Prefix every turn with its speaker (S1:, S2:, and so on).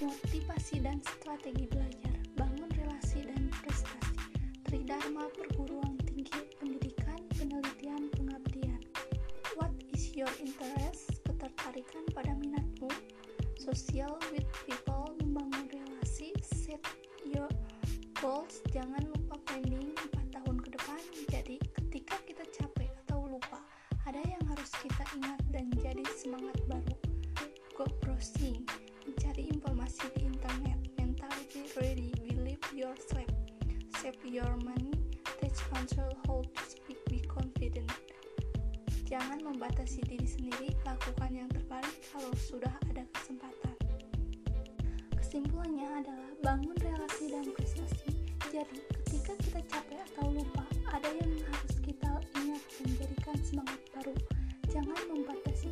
S1: motivasi dan strategi belajar, bangun relasi dan prestasi, tridharma perguruan tinggi, pendidikan, penelitian, pengabdian. What is your interest? Ketertarikan pada minatmu, social with people, membangun relasi, set your goals, jangan lupa planning 4 tahun ke depan. Jadi ketika kita capek atau lupa, ada yang harus kita ingat dan jadi semangat baru. Go browsing, save your money, teach control to speak, be confident. Jangan membatasi diri sendiri, lakukan yang terbaik kalau sudah ada kesempatan. Kesimpulannya adalah bangun relasi dan prestasi. Jadi, ketika kita capek atau lupa, ada yang harus kita ingat dan jadikan semangat baru. Jangan membatasi